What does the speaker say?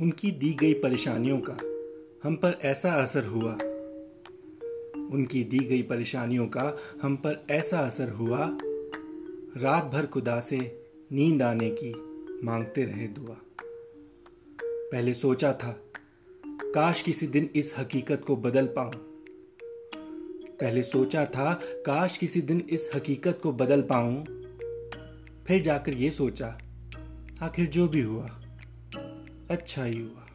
उनकी दी गई परेशानियों का हम पर ऐसा असर हुआ। उनकी दी गई परेशानियों का हम पर ऐसा असर हुआ। रात भर खुदा से नींद आने की मांगते रहे दुआ। पहले सोचा था, काश किसी दिन इस हकीकत को बदल पाऊँ। पहले सोचा था, काश किसी दिन इस हकीकत को बदल पाऊँ। फिर जाकर ये सोचा, आखिर जो भी हुआ। अच्छा ही हुआ।